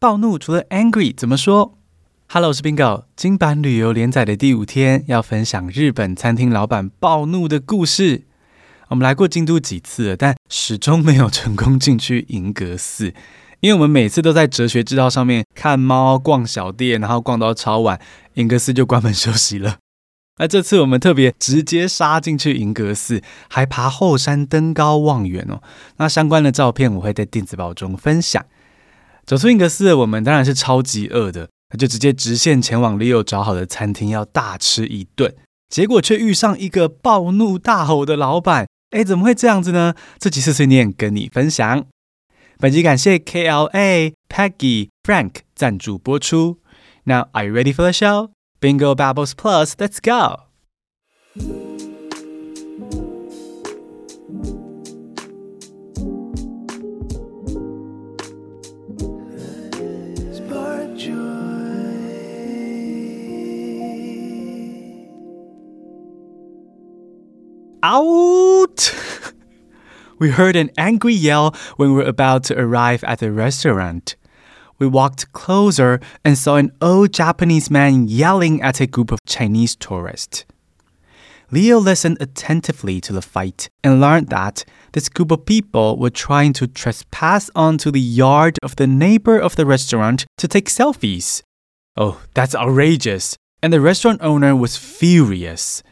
暴怒除了 angry 怎么说？Hello，我是 Bingo。今版旅游连载的第五天，要分享日本餐厅老板暴怒的故事。我们来过京都几次了，但始终没有成功进去银阁寺，因为我们每次都在哲学之道上面看猫、逛小店，然后逛到超晚，银阁寺就关门休息了。那这次我们特别直接杀进去银阁寺，还爬后山登高望远哦。那相关的照片我会在电子报中分享。走出英格斯，我们当然是超级饿的，那就直接直线前往 Leo 找好的餐厅要大吃一顿。结果却遇上一个暴怒大吼的老板。哎，怎么会这样子呢？这集碎碎念跟你分享。本集感谢 KLA、Peggy、Frank 赞助播出。Now, are you ready for the show? Bingo Babbles Plus, let's go! Out! We heard an angry yell when we were about to arrive at the restaurant. We walked closer and saw an old Japanese man yelling at a group of Chinese tourists. Leo listened attentively to the fight and learned that this group of people were trying to trespass onto the yard of the neighbor of the restaurant to take selfies. Oh, that's outrageous! And the restaurant owner was furious.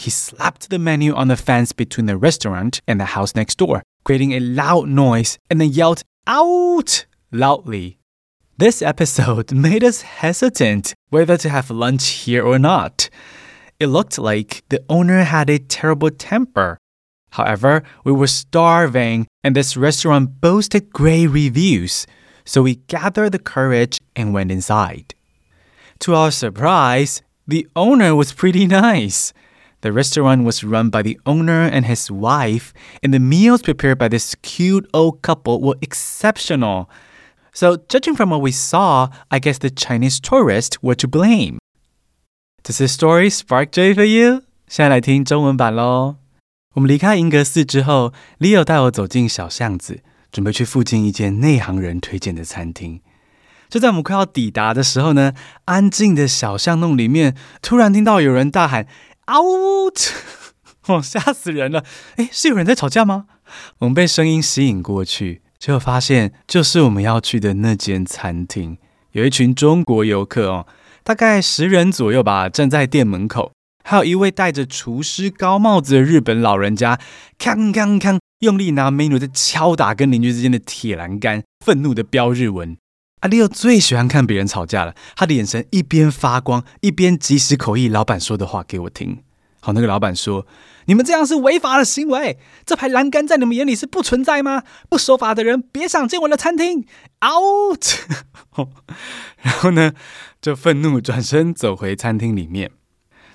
He slapped the menu on the fence between the restaurant and the house next door, creating a loud noise, and then yelled, Out! loudly. This episode made us hesitant whether to have lunch here or not. It looked like the owner had a terrible temper. However, we were starving and this restaurant boasted great reviews, so we gathered the courage and went inside. To our surprise, the owner was pretty nice. The restaurant was run by the owner and his wife, and the meals prepared by this cute old couple were exceptional. So, judging from what we saw, I guess the Chinese tourists were to blame. Does this story spark joy for you? 现在来听中文版喽。我们离开银阁寺之后，Leo 带我走进小巷子，准备去附近一间内行人推荐的餐厅。就在我们快要抵达的时候呢，安静的小巷弄里面，突然听到有人大喊 “out”，哦，吓死人了！诶，是有人在吵架吗？我们被声音吸引过去。结果发现，就是我们要去的那间餐厅，有一群中国游客哦，大概十人左右吧，站在店门口，还有一位戴着厨师高帽子的日本老人家，锵锵锵，用力拿 menu 在敲打跟邻居之间的铁栏杆，愤怒的飙日文。阿 Leo 最喜欢看别人吵架了，他的眼神一边发光，一边即时口译老板说的话给我听。好，那个老板说。你们这样是违法的行为。这排栏杆在你们眼里是不存在吗？不守法的人别想进我的餐厅！Out！然后呢，就愤怒转身走回餐厅里面。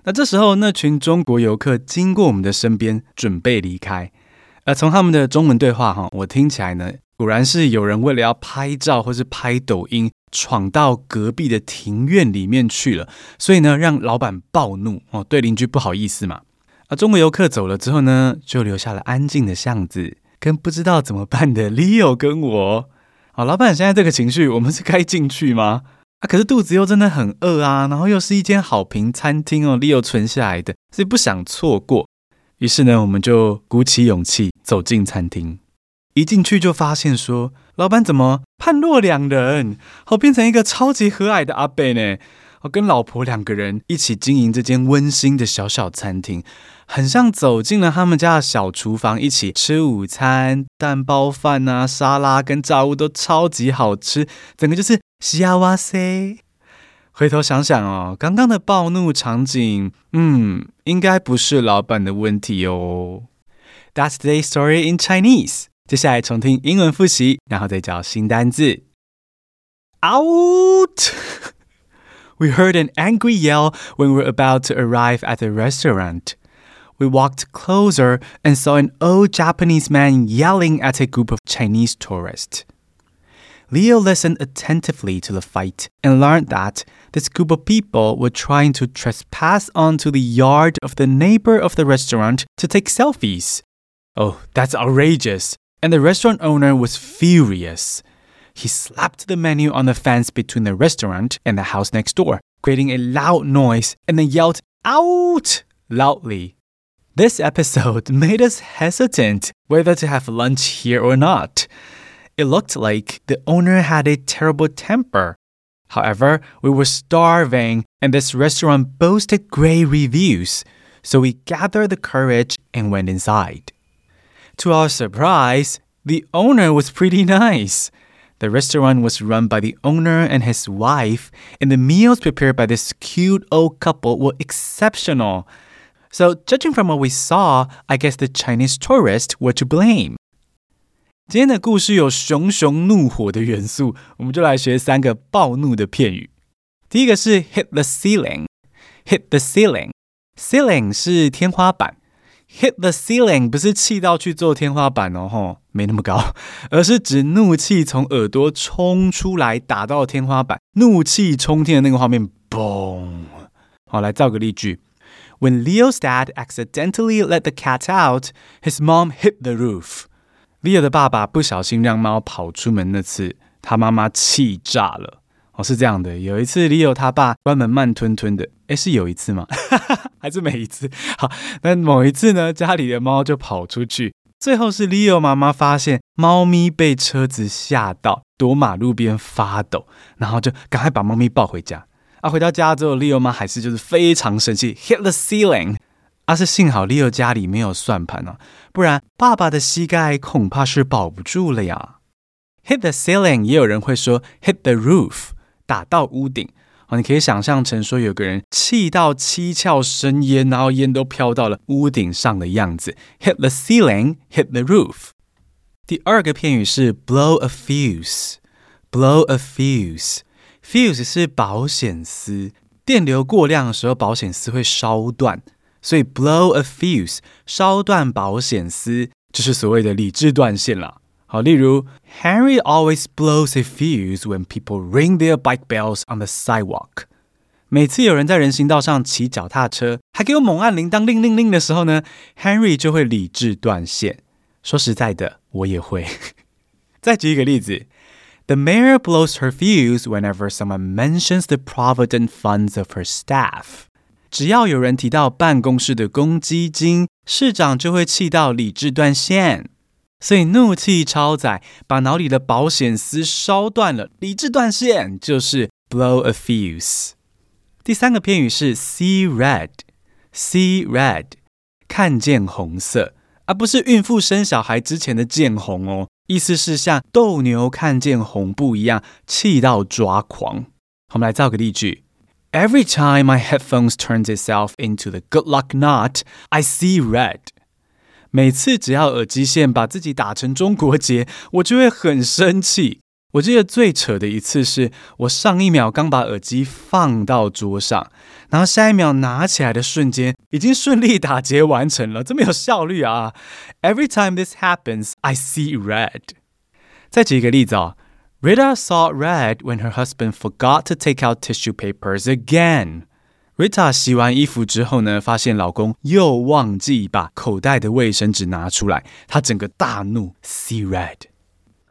那这时候，那群中国游客经过我们的身边，准备离开。呃从他们的中文对话，哈，我听起来呢，果然是有人为了要拍照或是拍抖音，闯到隔壁的庭院里面去了。所以呢，让老板暴怒哦，对邻居不好意思嘛。啊中国游客走了之后呢，就留下了安静的巷子，跟不知道怎么办的 Leo 跟我。好，老板现在这个情绪，我们是该进去吗？啊，可是肚子又真的很饿啊，然后又是一间好评餐厅哦，Leo 存下来的，所以不想错过。于是呢，我们就鼓起勇气走进餐厅。一进去就发现说，老板怎么判若两人，好变成一个超级和蔼的阿伯呢？我跟老婆两个人一起经营这间温馨的小小餐厅。很像走进了他们家的小厨房，一起吃午餐，蛋包饭啊，沙拉跟炸物都超级好吃，整个就是幸せ。回头想想哦，刚刚的暴怒场景，嗯，应该不是老板的问题哦。That's today's story in Chinese。接下来重听英文复习，然后再教新单字。Out! We heard an angry yell when we were about to arrive at the restaurant. We walked closer and saw an old Japanese man yelling at a group of Chinese tourists. Leo listened attentively to the fight and learned that this group of people were trying to trespass onto the yard of the neighbor of the restaurant to take selfies. Oh, that's outrageous! And the restaurant owner was furious. he slapped the menu on the fence between the restaurant and the house next door, creating a loud noise, and then yelled, Out! loudly. This episode made us hesitant whether to have lunch here or not. It looked like the owner had a terrible temper. However, we were starving and this restaurant boasted great reviews, so we gathered the courage and went inside. To our surprise, the owner was pretty nice. The restaurant was run by the owner and his wife, and the meals prepared by this cute old couple were exceptional. So, judging from what we saw, I guess the Chinese tourists were to blame. 今天的故事有熊熊怒火的元素，我们就来学三个暴怒的片语。第一个是 hit the ceiling，hit the ceiling，ceiling 是天花板。 Hit the ceiling 不是气到去做天花板哦，吼，没那么高，而是指怒气从耳朵冲出来，打到天花板，怒气冲天的那个画面，嘣。好，来造个例句：When Leo's dad accidentally let the cat out, his mom hit the roof. Leo 的爸爸不小心让猫跑出门那次，他妈妈气炸了。哦，是这样的，有一次 Leo 他爸关门慢吞吞的，诶，是有一次吗？还是每一次？好，那某一次呢，家里的猫就跑出去，最后是 Leo 妈妈发现猫咪被车子吓到，躲马路边发抖，然后就赶快把猫咪抱回家。啊，回到家之后，Leo 妈还是就是非常生气，hit the ceiling。啊，是幸好 Leo 家里没有算盘啊。不然，爸爸的膝盖恐怕是保不住了呀。Hit the ceiling，也有人会说 hit the roof，打到屋顶。哦，你可以想象成说有个人气到七窍生烟，然后烟都飘到了屋顶上的样子。Hit the ceiling，hit the roof。第二个片语是 blow a fuse，blow a fuse。fuse 是保险丝，电流过量的时候，保险丝会烧断。所以 blow a fuse，烧断保险丝，就是所谓的理智断线了。好，例如 Henry always blows a fuse when people ring their bike bells on the sidewalk。每次有人在人行道上骑脚踏车，还给我猛按铃铛，铃铃铃的时候呢，Henry 就会理智断线。说实在的，我也会。再举一个例子，The mayor blows her fuse whenever someone mentions the provident funds of her staff。只要有人提到办公室的公积金，市长就会气到理智断线， 所以怒气超载，把脑里的保险丝烧断了，理智断线就是 blow a fuse。第三个片语是 see red，see red，看见红色，而不是孕妇生小孩之前的见红哦，意思是像斗牛看见红布一样，气到抓狂。我们来造个例句。Every time my headphones turns itself into the good luck knot, I see red. 每次只要耳机线把自己打成中国结，我就会很生气。我记得最扯的一次是我上一秒刚把耳机放到桌上，然后下一秒拿起来的瞬间，已经顺利打结完成了，这么有效率啊！Every time this happens, I see red. 再举一个例子哦。Rita saw red when her husband forgot to take out tissue papers again. Rita 洗完衣服之后呢，发现老公又忘记把口袋的卫生纸拿出来，她整个大怒，see red。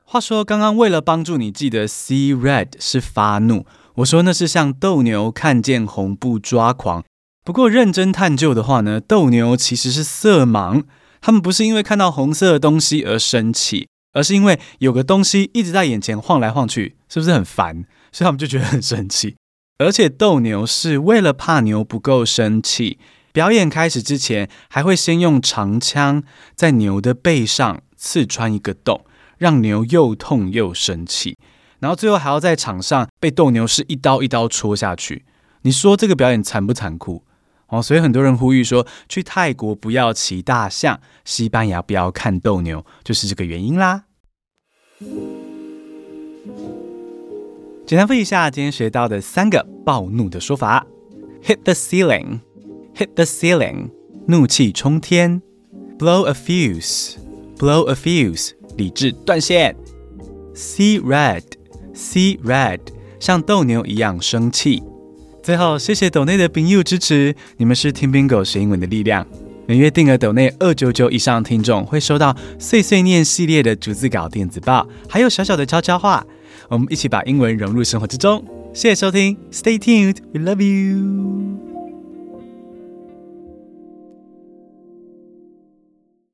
话说，刚刚为了帮助你记得 see red 是发怒，我说那是像斗牛看见红布抓狂。不过认真探究的话呢，斗牛其实是色盲，他们不是因为看到红色的东西而生气。而是因为有个东西一直在眼前晃来晃去，是不是很烦？所以他们就觉得很生气。而且斗牛是为了怕牛不够生气，表演开始之前还会先用长枪在牛的背上刺穿一个洞，让牛又痛又生气。然后最后还要在场上被斗牛士一刀一刀戳下去。你说这个表演残不残酷？哦，所以很多人呼吁说，去泰国不要骑大象，西班牙不要看斗牛，就是这个原因啦。简单复习一下今天学到的三个暴怒的说法。：hit the ceiling，hit the ceiling，怒气冲天。；blow a fuse，blow a fuse，理智断线。；see red，see red，像斗牛一样生气。最后，谢谢斗内的朋友支持，你们是听 Bingo 学英文的力量。每月定额斗内二九九以上的听众会收到碎碎念系列的逐字稿电子报，还有小小的悄悄话。我们一起把英文融入生活之中。谢谢收听，Stay tuned，we love you。